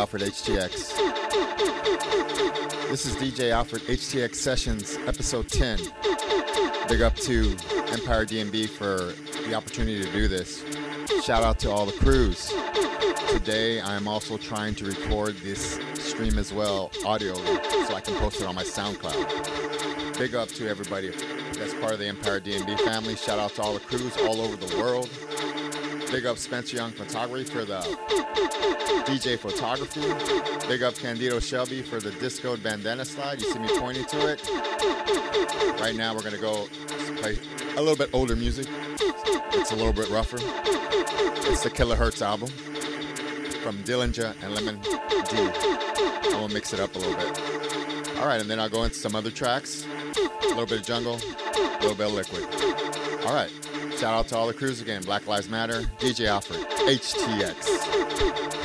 Alfred HTX. This is DJ Alfred HTX Sessions, episode 10. Big up to Empire DnB for the opportunity to do this. Shout out to all the crews. Today, I am also trying to record this stream as well, audio, so I can post it on my SoundCloud. Big up to everybody that's part of the Empire DnB family. Shout out to all the crews all over the world. Big up Spencer Young Photography for the DJ photography. Big up Candido Shelby for the disco bandana slide. You see me pointing to it. Right now, we're going to go play a little bit older music. It's a little bit rougher. It's the Kilohertz album from Dillinja and Lemon D. I'm going to mix it up a little bit. All right, and then I'll go into some other tracks. A little bit of jungle, a little bit of liquid. All right. Shout out to all the crews again. Black Lives Matter, DJ Alfred, HTX.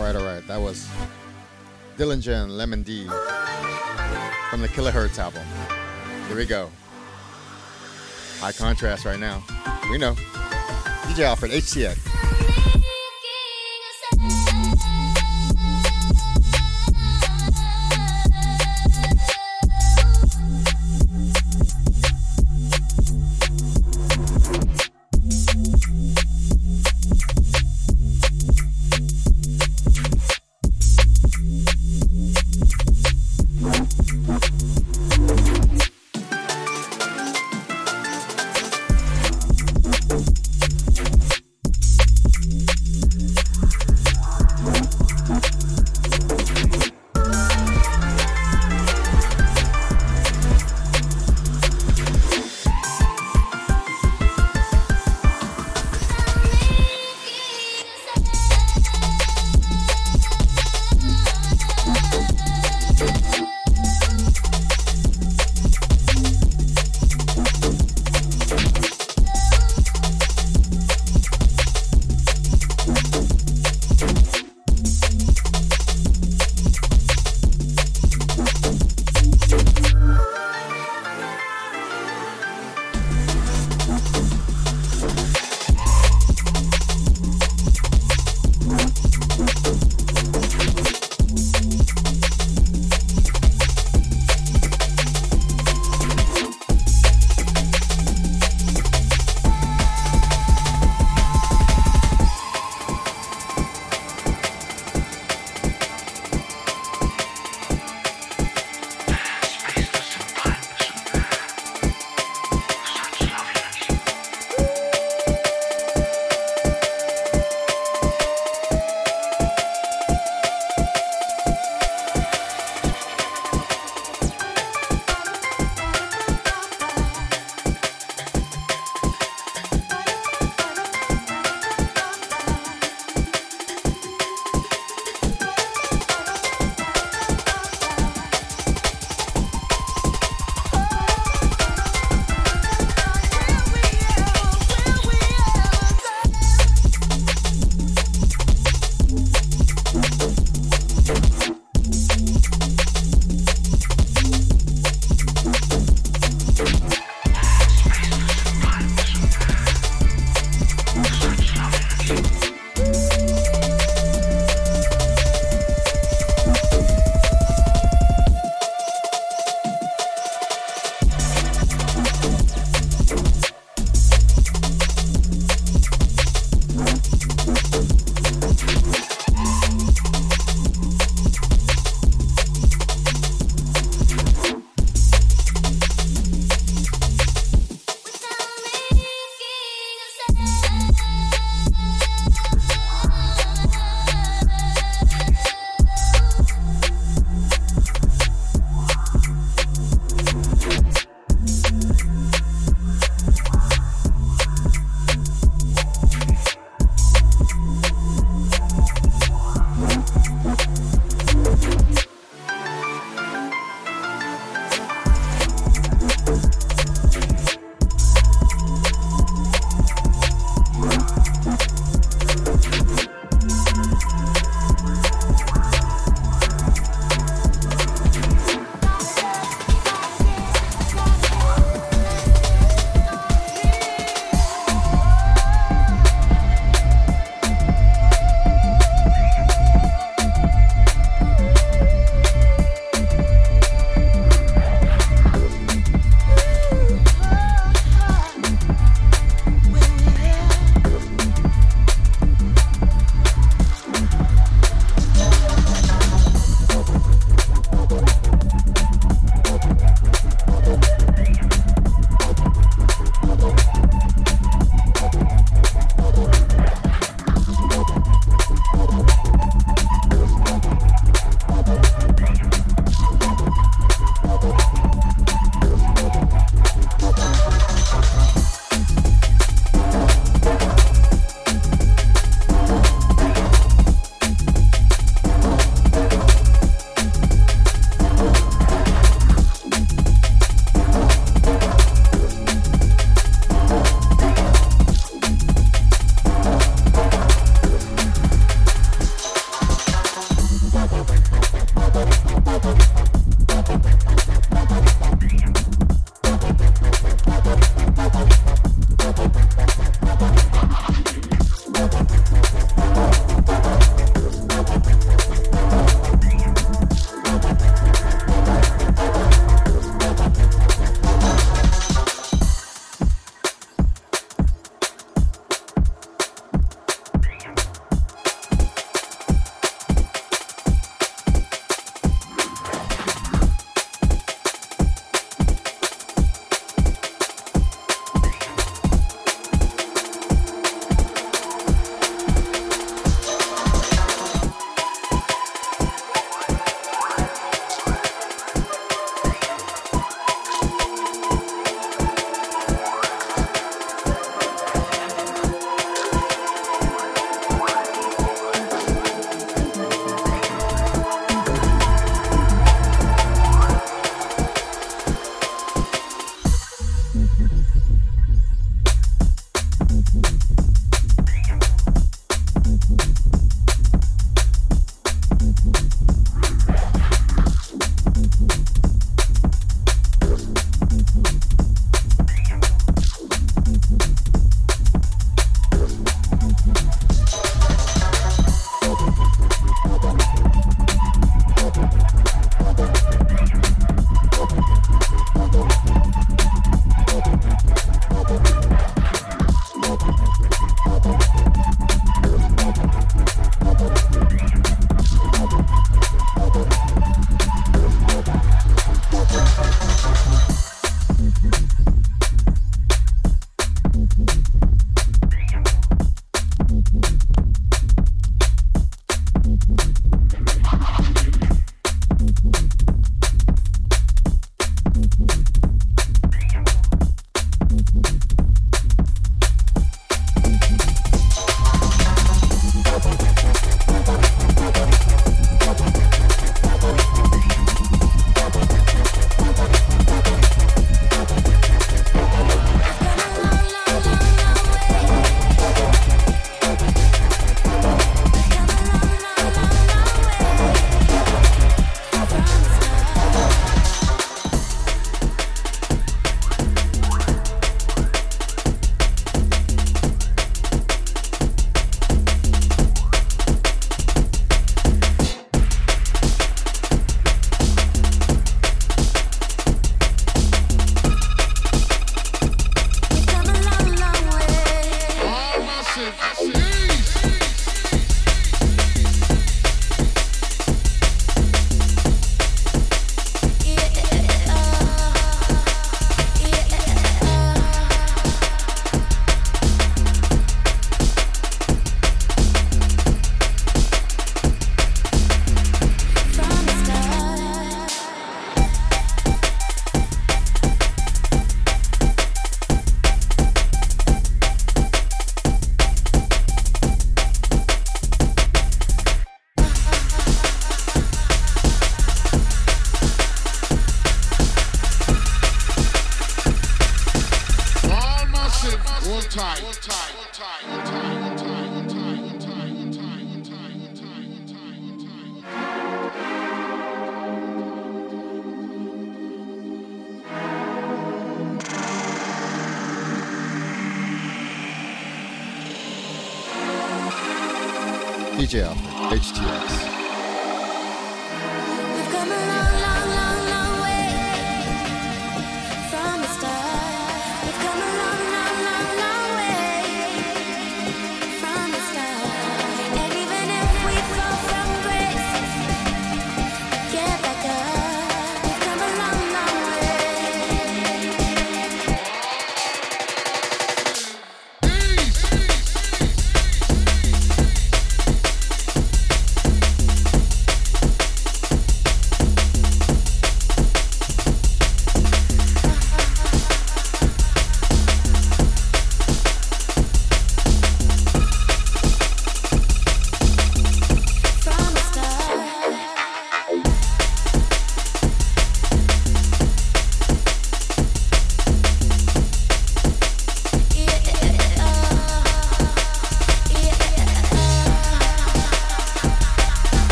All right, all right. That was Dillinja and Lemon D from the Kilohertz album. Here we go. High contrast right now. We know. DJ Alfred, HTX.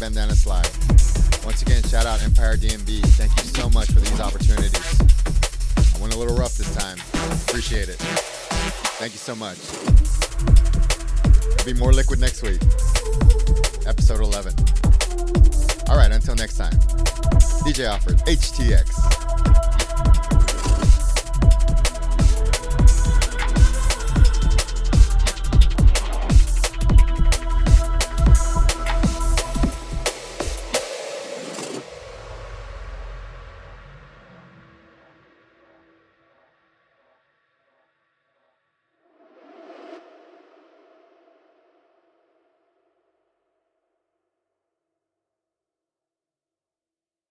Bandana slide. Once again, shout out Empire DnB. Thank you so much for these opportunities. I went a little rough this time. Appreciate it. Thank you so much. There'll be more liquid next week. Episode 11. All right, until next time. DJ Alfred, HTX.